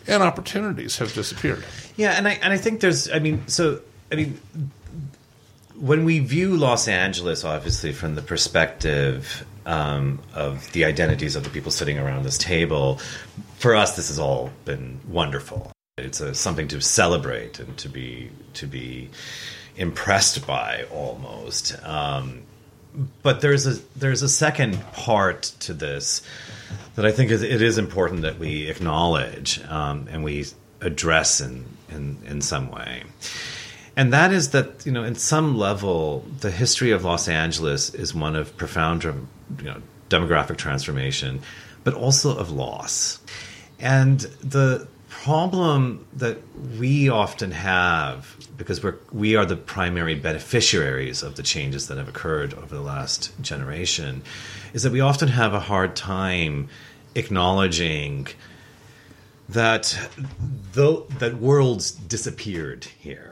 and opportunities have disappeared. Yeah, and I and I think there's. I mean, so I mean, when we view Los Angeles, obviously from the perspective um, of the identities of the people sitting around this table, for us, this has all been wonderful. It's a, something to celebrate and to be to be impressed by almost. Um, but there's a there's a second part to this that I think is, it is important that we acknowledge um, and we address in, in in some way. And that is that you know in some level the history of Los Angeles is one of profound you know demographic transformation but also of loss. And the problem that we often have because we're we are the primary beneficiaries of the changes that have occurred over the last generation is that we often have a hard time acknowledging that though that worlds disappeared here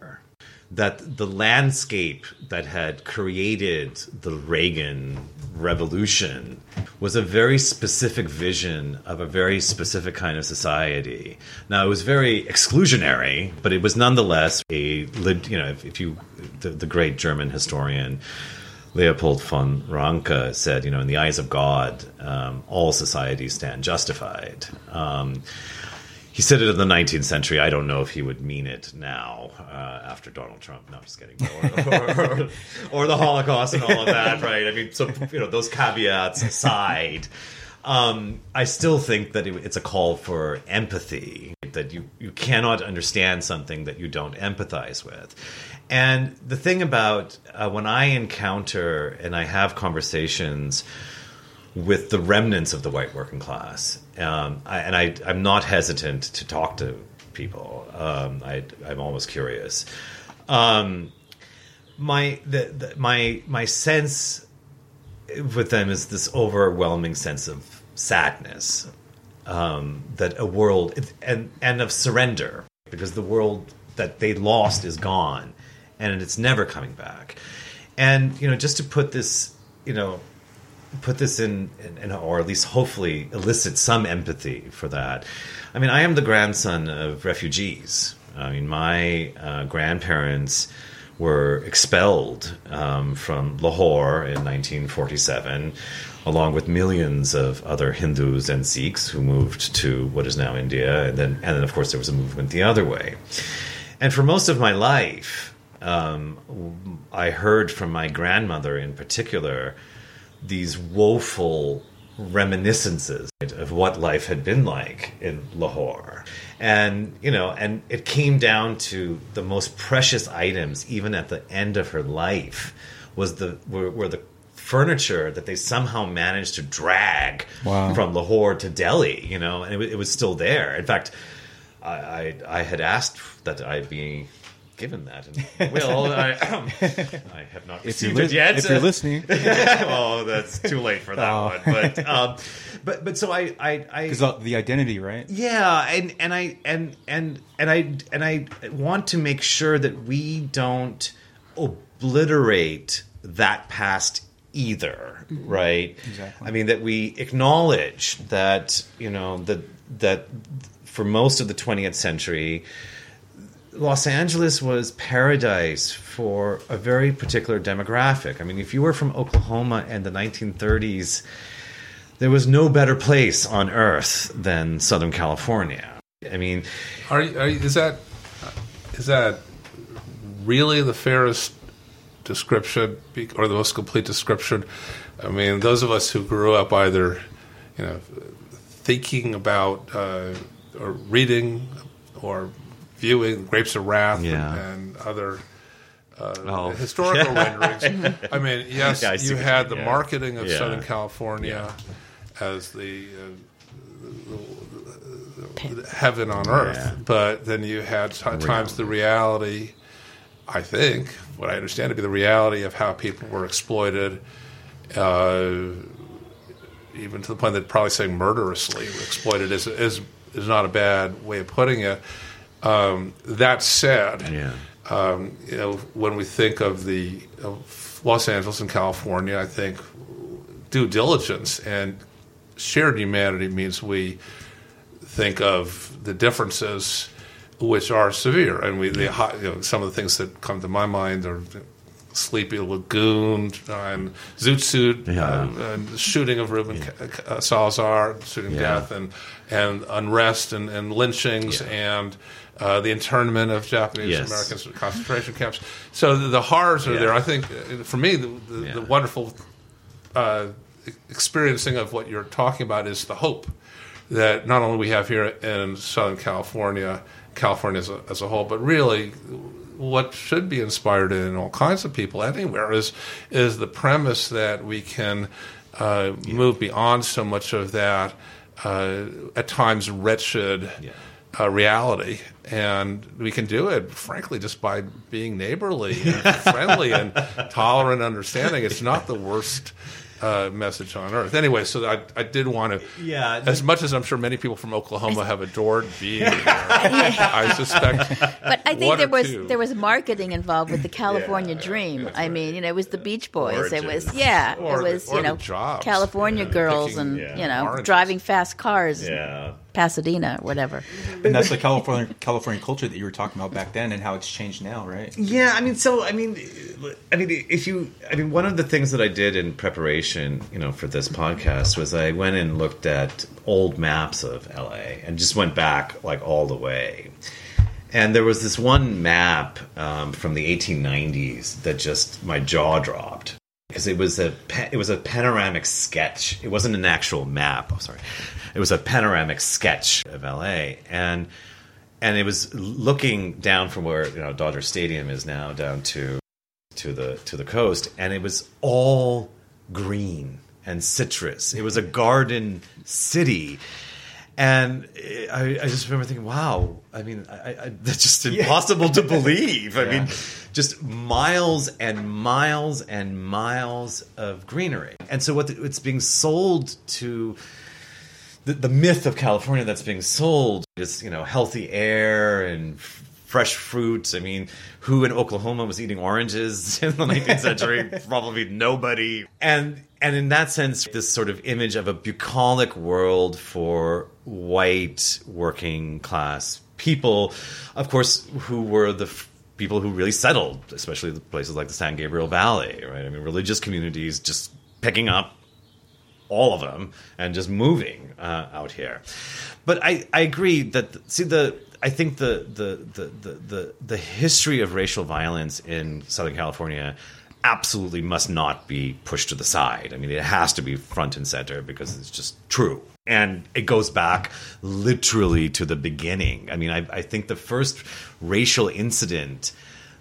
that the landscape that had created the Reagan revolution was a very specific vision of a very specific kind of society. Now, it was very exclusionary, but it was nonetheless a, you know, if, if you, the, the, great German historian Leopold von Ranke said, you know, in the eyes of God, um, all societies stand justified. Um, he said it in the 19th century. I don't know if he would mean it now uh, after Donald Trump. No, I'm just kidding. Or, or, or, the Holocaust and all of that, right? I mean, so you know, those caveats aside, um, I still think that it, it's a call for empathy. That you you cannot understand something that you don't empathize with. And the thing about uh, when I encounter and I have conversations with the remnants of the white working class. Um, I, and I, am not hesitant to talk to people. Um, I, am almost curious. Um, my the, the, my my sense with them is this overwhelming sense of sadness um, that a world and and of surrender because the world that they lost is gone and it's never coming back. And you know, just to put this, you know, put this in, in, or at least hopefully elicit some empathy for that. I mean, I am the grandson of refugees. I mean, my uh, grandparents were expelled um, from Lahore in 1947, along with millions of other Hindus and Sikhs who moved to what is now India, and then, and then of course, there was a movement the other way. And for most of my life, um, I heard from my grandmother in particular these woeful reminiscences of what life had been like in Lahore. And, you know, and it came down to the most precious items, even at the end of her life, was the were, were the furniture that they somehow managed to drag wow. from Lahore to Delhi, you know, and it, it was still there. In fact, I, I, I had asked that I be given that. And, will. I, um, I, have not received li- it yet. If you're listening, well, that's too late for that oh. one. But, um, but, but so I, I, because the identity, right? Yeah, and and I and and and I and I want to make sure that we don't obliterate that past either, mm-hmm. right? Exactly. I mean that we acknowledge that you know that that for most of the 20th century Los Angeles was paradise for a very particular demographic. I mean, if you were from Oklahoma in the 1930s, there was no better place on earth than Southern California. I mean, are, are is that is that really the fairest description or the most complete description? I mean, those of us who grew up either, you know, thinking about uh, or reading or viewing Grapes of Wrath yeah. and, and, other uh, oh. historical renderings. I mean, yes, yeah, I you had the yeah. marketing of Southern California as the, uh, the, the, heaven on earth, but then you had times the reality. I think what I understand to be the reality of how people were exploited. Uh, even to the point that probably saying murderously exploited is, is is not a bad way of putting it Um, that said, Yeah. um, you know, when we think of the of Los Angeles and California, I think due diligence and shared humanity means we think of the differences, which are severe, and we the you know, some of the things that come to my mind are. Sleepy Lagoon and Zoot Suit, Yeah. uh, and shooting of Ruben uh, Salazar, shooting Yeah. death, and and unrest and, and lynchings Yeah. and uh, the internment of Japanese Yes. Americans in concentration camps. So the, the horrors are Yeah. there. I think uh, for me, the, the, Yeah. the wonderful uh, experiencing of what you're talking about is the hope that not only we have here in Southern California, California as a, as a whole, but really what should be inspired in all kinds of people anywhere is is the premise that we can uh, move beyond so much of that uh, at times wretched Yeah. uh, reality, and we can do it, frankly, just by being neighborly and friendly and tolerant, understanding. It's not the worst uh, message on earth. Anyway, so I, I did want to, Yeah. as much as I'm sure many people from Oklahoma have adored being there, I suspect. But I think One there was two. there was marketing involved with the California Yeah, Dream. that's I right. mean, you know, it was the Beach Boys. It was yeah, Or it was or you know. California Yeah, girls picking, and yeah, you know oranges. driving fast cars in Yeah. Pasadena or whatever. And that's the California California culture that you were talking about back then, and how it's changed now, right? Yeah, I mean, so I mean, I mean, if you, I mean, one of the things that I did in preparation, you know, for this podcast was I went and looked at old maps of LA and just went back like all the way. And there was this one map um, from the 1890s that just my jaw dropped because it was a it was a panoramic sketch. It wasn't an actual map. I'm sorry, it was a panoramic sketch of LA, and and it was looking down from where you know Dodger Stadium is now down to to the to the coast, and it was all green and citrus. It was a garden city. And I, I just remember thinking, "Wow! I mean, I, I, that's just impossible to believe. I mean, just miles and miles and miles of greenery. And so, what the, it's being sold to the, the myth of California that's being sold is you know healthy air and f- fresh fruits. I mean, who in Oklahoma was eating oranges in the 19th century? Probably nobody. And and in that sense, this sort of image of a bucolic world for white working class people, of course, who were the f- people who really settled, especially the places like the San Gabriel Valley, right? I mean, religious communities just picking up all of them and just moving uh, out here. But I, I agree that see the I think the the, the the the the history of racial violence in Southern California absolutely must not be pushed to the side. I mean, it has to be front and center because it's just true. And it goes back literally to the beginning. I mean, I, I think the first racial incident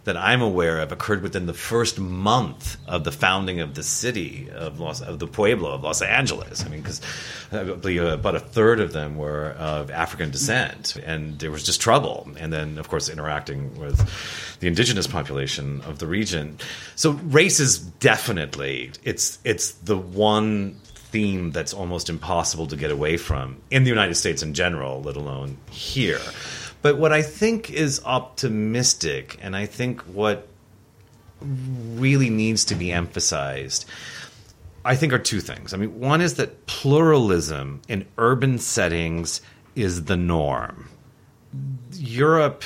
that I'm aware of occurred within the first month of the founding of the city of Los of the Pueblo of Los Angeles. I mean, because I uh, believe uh, about a third of them were of African descent, and there was just trouble. And then, of course, interacting with the indigenous population of the region. So, race is definitely it's it's the one theme that's almost impossible to get away from in the United States in general, let alone here. But what I think is optimistic, and I think what really needs to be emphasized, I think are two things. I mean, one is that pluralism in urban settings is the norm. Europe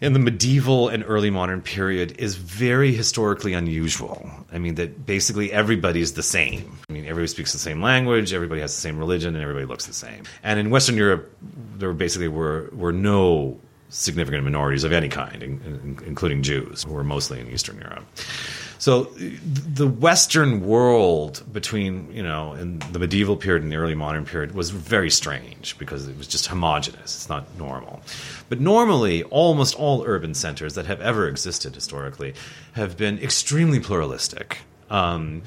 in the medieval and early modern period is very historically unusual. I mean, that basically everybody's the same. I mean, everybody speaks the same language, everybody has the same religion, and everybody looks the same. And in Western Europe, there basically were, were no significant minorities of any kind, in, in, including Jews, who were mostly in Eastern Europe. So the Western world between, you know, in the medieval period and the early modern period was very strange because it was just homogenous. It's not normal. But normally, almost all urban centers that have ever existed historically have been extremely pluralistic. Um,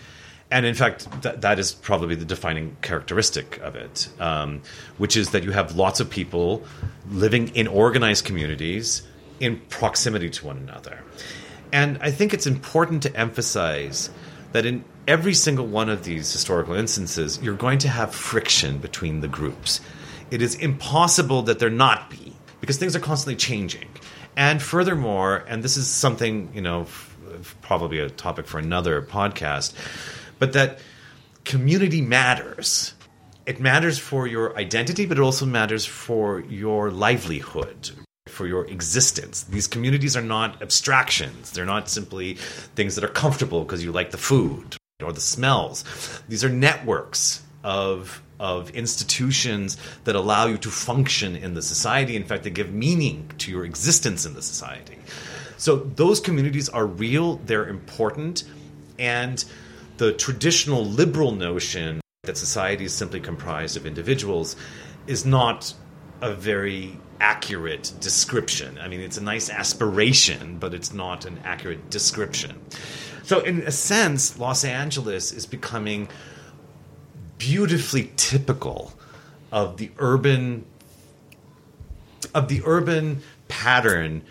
and in fact, th- that is probably the defining characteristic of it, um, which is that you have lots of people living in organized communities in proximity to one another. And I think it's important to emphasize that in every single one of these historical instances, you're going to have friction between the groups. It is impossible that there not be, because things are constantly changing. And furthermore, and this is something, you know, f- probably a topic for another podcast, but that community matters. It matters for your identity, but it also matters for your livelihood, for your existence. These communities are not abstractions. They're not simply things that are comfortable because you like the food or the smells. These are networks of of institutions that allow you to function in the society. In fact, they give meaning to your existence in the society. So those communities are real, they're important, and the traditional liberal notion that society is simply comprised of individuals is not a very accurate description. I mean, it's a nice aspiration, but it's not an accurate description. So, in a sense, Los Angeles is becoming beautifully typical of the urban of the urban pattern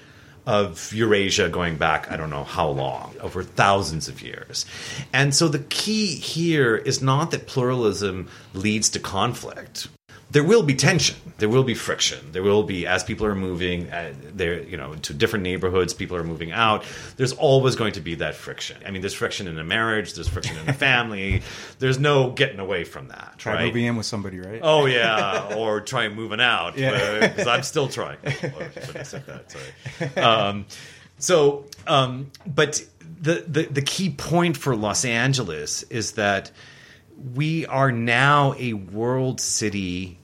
of Eurasia going back, I don't know how long, over thousands of years. And so the key here is not that pluralism leads to conflict there will be tension there will be friction there will be as people are moving uh, there you know to different neighborhoods people are moving out there's always going to be that friction i mean there's friction in a marriage there's friction in a family there's no getting away from that Try right? moving in with somebody, right? Oh yeah, or try moving out Yeah. because I'm still trying. Oh, I shouldn't say that, sorry. Um, so, um, but the, the the key point for Los Angeles is that we are now a world city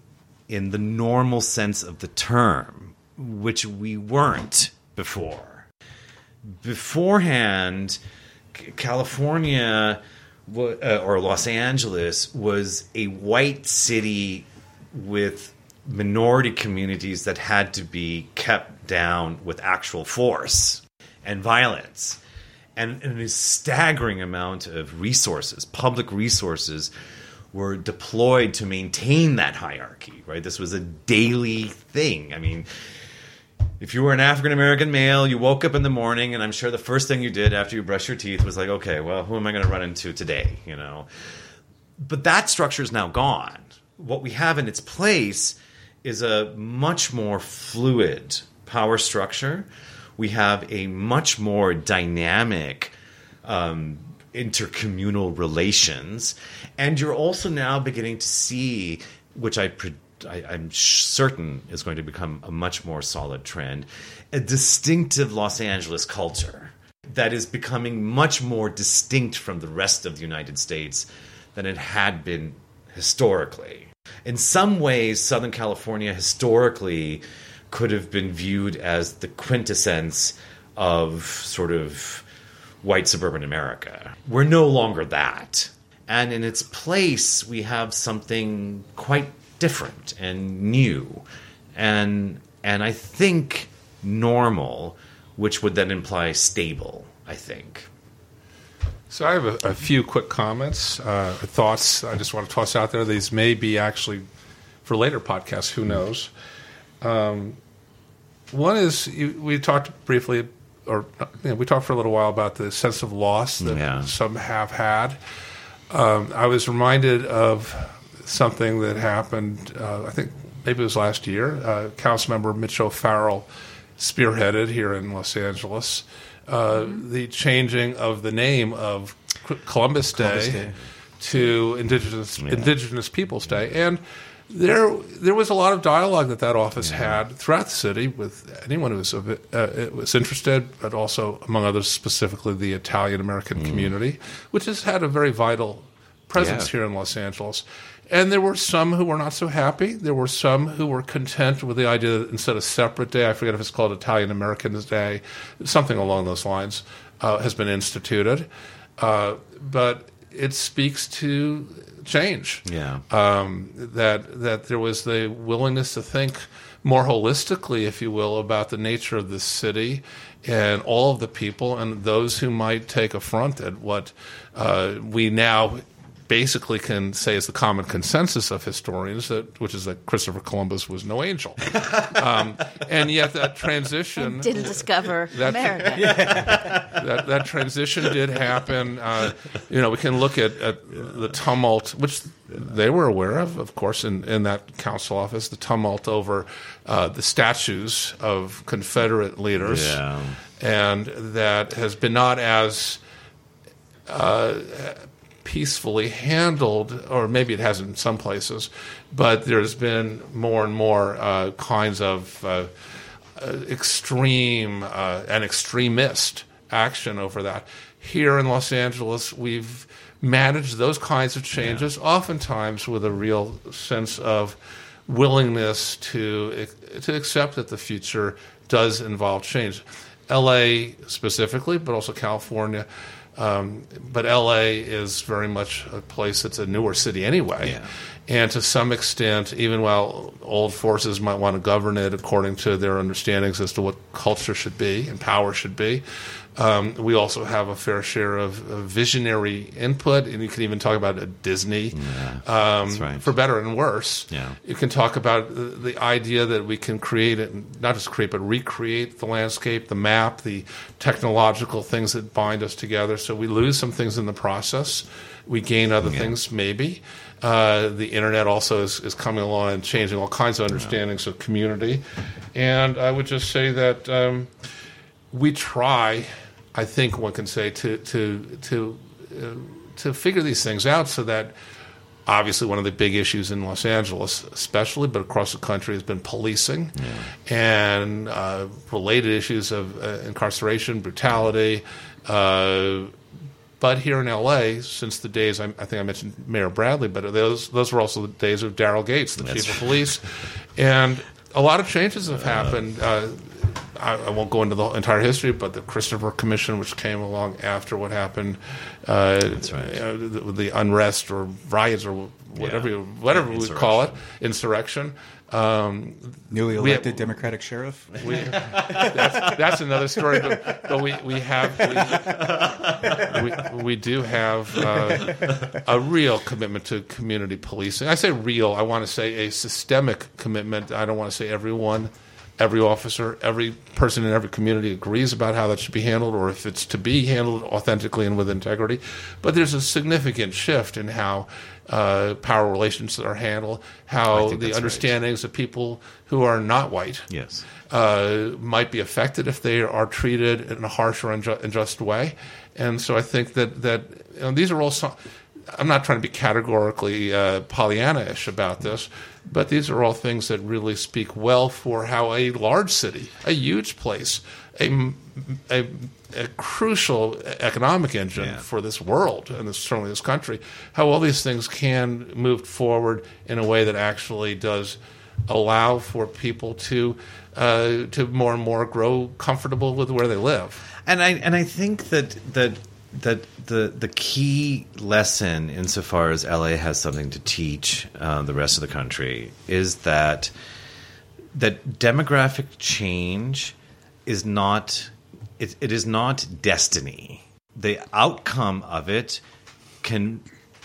in the normal sense of the term, which we weren't before beforehand, California uh, or Los Angeles was a white city with minority communities that had to be kept down with actual force and violence. And, and a staggering amount of resources, public resources, were deployed to maintain that hierarchy, right? This was a daily thing. I mean, if you were an African American male, you woke up in the morning, and I'm sure the first thing you did after you brushed your teeth was like, okay, well, who am I going to run into today? You know, but that structure is now gone. What we have in its place is a much more fluid power structure. We have a much more dynamic um, intercommunal relations, and you're also now beginning to see, which I, pre- I I'm certain is going to become a much more solid trend, a distinctive Los Angeles culture that is becoming much more distinct from the rest of the United States than it had been historically. In some ways, Southern California historically could have been viewed as the quintessence of sort of white suburban America. We're no longer that. And in its place, we have something quite different and new and and I think normal, which would then imply stable, I think. So I have a, a few quick comments, uh, thoughts. I just want to toss out there. These may be actually for later podcasts. Who knows? Um, one is you, we talked briefly, or you know, we talked for a little while about the sense of loss that Yeah. some have had. Um, I was reminded of something that happened. Uh, I think maybe it was last year. Uh, Council member Mitch O'Farrell spearheaded here in Los Angeles uh, the changing of the name of C- Columbus Day, Columbus Day. to Indigenous Indigenous Peoples Day, and there there was a lot of dialogue that that office had throughout the city with anyone who was of it, uh, was interested, but also among others specifically the Italian American community, which has had a very vital presence Yeah. here in Los Angeles. And there were some who were not so happy. There were some who were content with the idea that instead of separate day, I forget if it's called Italian Americans Day, something along those lines, uh, has been instituted. Uh, but it speaks to change Yeah. um, that that there was the willingness to think more holistically, if you will, about the nature of this city and all of the people and those who might take affront at what uh, we now basically can say is the common consensus of historians, that, which is that Christopher Columbus was no angel. um, and yet that transition Didn't discover That's- America. that, that transition did happen. Uh, you know, we can look at, at the tumult, which they were aware of, of course, in, in that council office, the tumult over uh, the statues of Confederate leaders, Yeah. and that has been not as uh, peacefully handled, or maybe it hasn't in some places, but there's been more and more uh, kinds of uh, uh, extreme uh, and extremist action over that. Here in Los Angeles, we've managed those kinds of changes, oftentimes with a real sense of willingness to to accept that the future does involve change. L.A. specifically, but also California. Um, but LA is very much a place that's a newer city anyway. Yeah. And to some extent, even while old forces might want to govern it according to their understandings as to what culture should be and power should be, um, we also have a fair share of, of visionary input. And you can even talk about a Disney, um, right. for better and worse. Yeah. You can talk about the, the idea that we can create it, not just create, but recreate the landscape, the map, the technological things that bind us together. So we lose some things in the process. We gain other things, maybe. Uh, the internet also is, is coming along and changing all kinds of understandings of community. And I would just say that um, we try, I think one can say, to to to uh, to figure these things out so that obviously one of the big issues in Los Angeles, especially, but across the country, has been policing and uh, related issues of uh, incarceration, brutality. Uh, but here in LA, since the days I, I think I mentioned Mayor Bradley, but those those were also the days of Daryl Gates, the chief of police, and a lot of changes have happened. I, I won't go into the entire history, but the Christopher Commission, which came along after what happened, uh, That's right. uh, the, the unrest or riots or whatever Yeah. whatever we call it, Insurrection. insurrection. Um, Newly We- elected Democratic sheriff. we, that's, that's another story, but, but we, we have we, we, we do have uh, a real commitment to community policing. I say real. I want to say a systemic commitment. I don't want to say everyone, every officer, every person in every community agrees about how that should be handled, or if it's to be handled authentically and with integrity. But there's a significant shift in how. Uh, power relations are handled, how the that's right. understandings of people who are not white Yes. uh, might be affected if they are treated in a harsh or unju- unjust way. And so I think that that these are all. So, I'm not trying to be categorically uh, Pollyanna-ish about this, but these are all things that really speak well for how a large city, a huge place, a, a, a crucial economic engine Yeah. for this world and this, certainly this country, how all these things can move forward in a way that actually does allow for people to uh, to more and more grow comfortable with where they live. And I and I think that that that the the key lesson, insofar as LA has something to teach uh, the rest of the country, is that that demographic change is not it, it is not destiny. The outcome of it can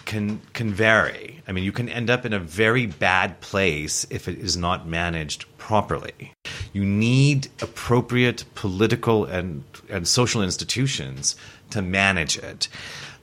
can can vary. I mean, you can end up in a very bad place if it is not managed properly. You need appropriate political and and social institutions to manage it.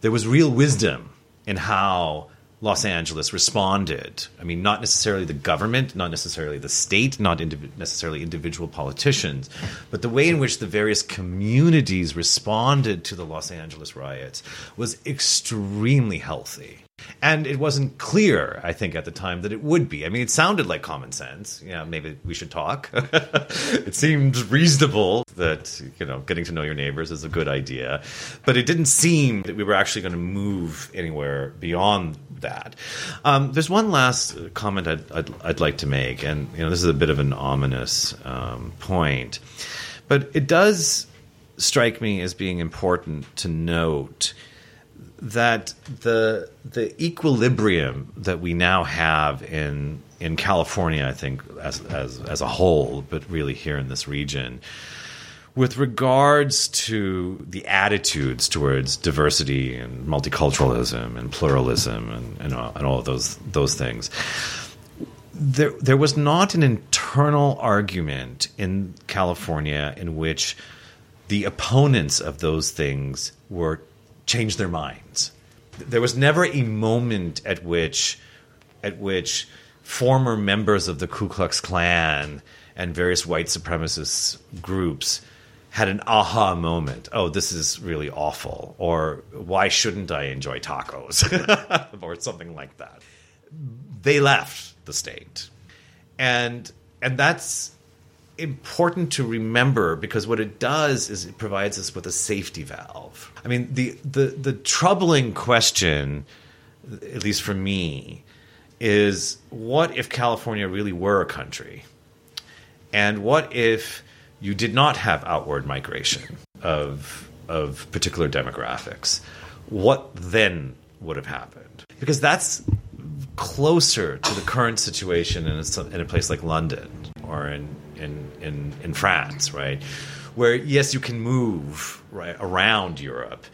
There was real wisdom in how Los Angeles responded. I mean, not necessarily the government, not necessarily the state, not indiv- necessarily individual politicians, but the way in which the various communities responded to the Los Angeles riots was extremely healthy. And it wasn't clear, I think, at the time that it would be. I mean, it sounded like common sense. Yeah, maybe we should talk. it seemed reasonable that, you know, getting to know your neighbors is a good idea. But it didn't seem that we were actually going to move anywhere beyond that. Um, there's one last comment I'd, I'd, I'd like to make, and, you know, this is a bit of an ominous um, point. But it does strike me as being important to note that the the equilibrium that we now have in in California, I think as as as a whole, but really here in this region, with regards to the attitudes towards diversity and multiculturalism and pluralism and and, all- and all of those those things. There, there was not an internal argument in California in which the opponents of those things were changed their minds. There was never a moment at which at which former members of the Ku Klux Klan and various white supremacist groups had an aha moment. Oh, this is really awful. Or why shouldn't I enjoy tacos? or something like that. They left the state. And and that's important to remember because what it does is it provides us with a safety valve. I mean, the the the troubling question at least for me is what if California really were a country? And what if you did not have outward migration of of particular demographics? What then would have happened? Because that's closer to the current situation in a, in a place like London or in, in, in, in France, right? Where, yes, you can move right, around Europe,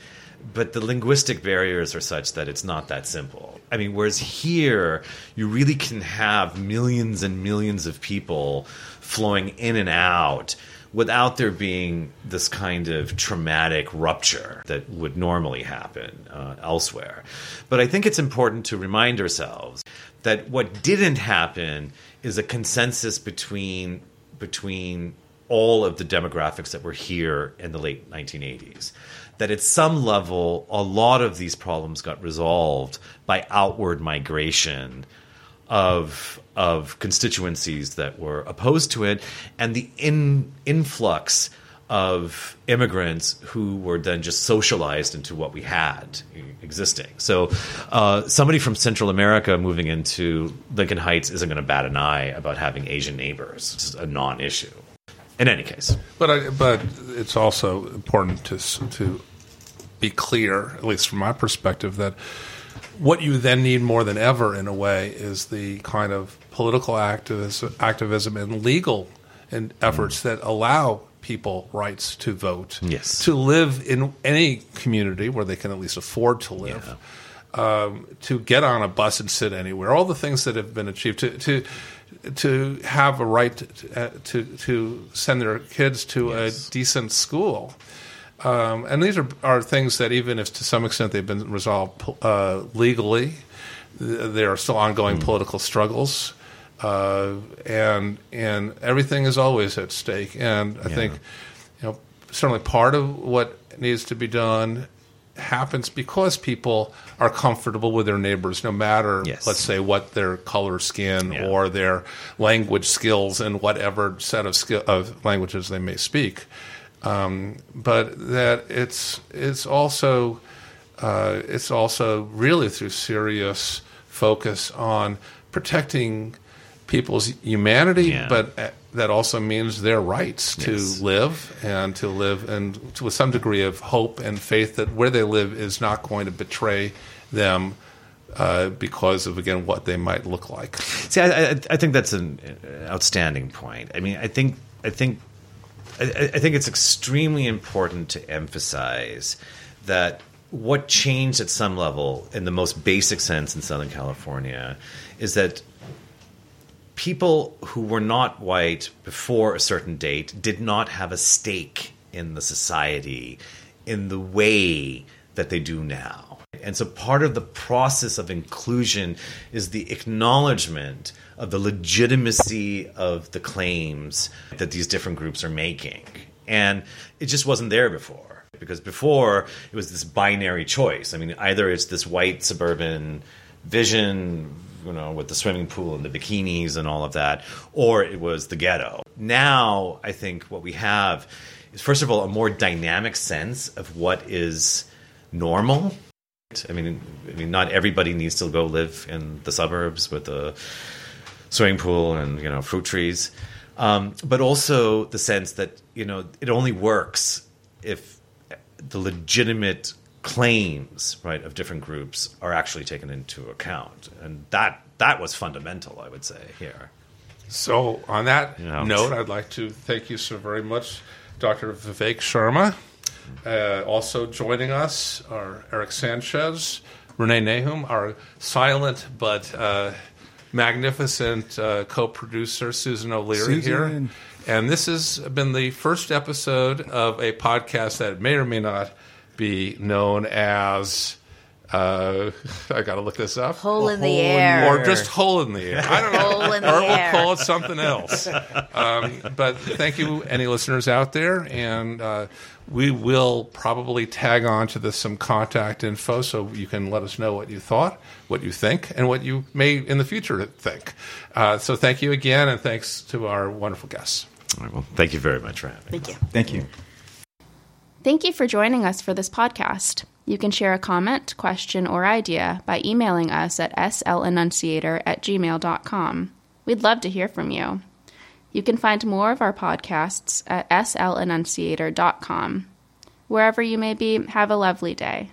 but the linguistic barriers are such that it's not that simple. I mean, whereas here, you really can have millions and millions of people flowing in and out without there being this kind of traumatic rupture that would normally happen uh, elsewhere. But I think it's important to remind ourselves that what didn't happen is a consensus between between all of the demographics that were here in the late 1980s. That at some level, a lot of these problems got resolved by outward migration of of constituencies that were opposed to it, and the in, influx of immigrants who were then just socialized into what we had existing. So, uh, somebody from Central America moving into Lincoln Heights isn't going to bat an eye about having Asian neighbors. It's a non-issue. In any case, but I, but it's also important to to be clear, at least from my perspective, that what you then need more than ever, in a way, is the kind of political activism, activism and legal and efforts mm. that allow people rights to vote, yes. to live in any community where they can at least afford to live, yeah. um, to get on a bus and sit anywhere. All the things that have been achieved to to to have a right to uh, to, to send their kids to yes. a decent school. Um, and these are, are things that, even if to some extent they've been resolved uh, legally, there are still ongoing mm. political struggles. Uh, and and everything is always at stake. And I yeah. think, you know, certainly part of what needs to be done happens because people are comfortable with their neighbors, no matter, yes. let's say, what their color, skin, yeah. or their language skills, and whatever set of skill of languages they may speak. Um, but that it's it's also uh, it's also really through serious focus on protecting people's humanity, yeah. but uh, that also means their rights to yes. live and to live and to, with some degree of hope and faith that where they live is not going to betray them uh, because of again what they might look like. See, I, I, I think that's an outstanding point. I mean, I think I think I, I think it's extremely important to emphasize that what changed at some level, in the most basic sense in Southern California, is that people who were not white before a certain date did not have a stake in the society in the way that they do now. And so part of the process of inclusion is the acknowledgement of the legitimacy of the claims that these different groups are making. And it just wasn't there before. Because before it was this binary choice. I mean, either it's this white suburban vision, you know, with the swimming pool and the bikinis and all of that, or it was the ghetto. Now, I think what we have is, first of all, a more dynamic sense of what is normal I mean, I mean, not everybody needs to go live in the suburbs with a swimming pool and you know fruit trees, um, but also the sense that you know it only works if the legitimate claims right of different groups are actually taken into account, and that that was fundamental, I would say here. So, on that you know, note, I'd like to thank you so very much, Dr. Vivek Sharma. Uh, also joining us are Erik Sanchez, Renee Nahum, our silent but uh, magnificent uh, co-producer Susan O'Leary Susan. here, and this has been the first episode of a podcast that may or may not be known as Uh, I got to look this up. Hole in the hole in air. or just hole in the air. I don't know. Hole in the or air. we'll call it something else. Um, but thank you, any listeners out there, and uh, we will probably tag on to this some contact info so you can let us know what you thought, what you think, and what you may in the future think. Uh, so thank you again, and thanks to our wonderful guests. All right, well, thank you very much for having me. Thank you. Thank you. Thank you for joining us for this podcast. You can share a comment, question, or idea by emailing us at slenunciator at gmail.com. We'd love to hear from you. You can find more of our podcasts at slenunciator.com. Wherever you may be, have a lovely day.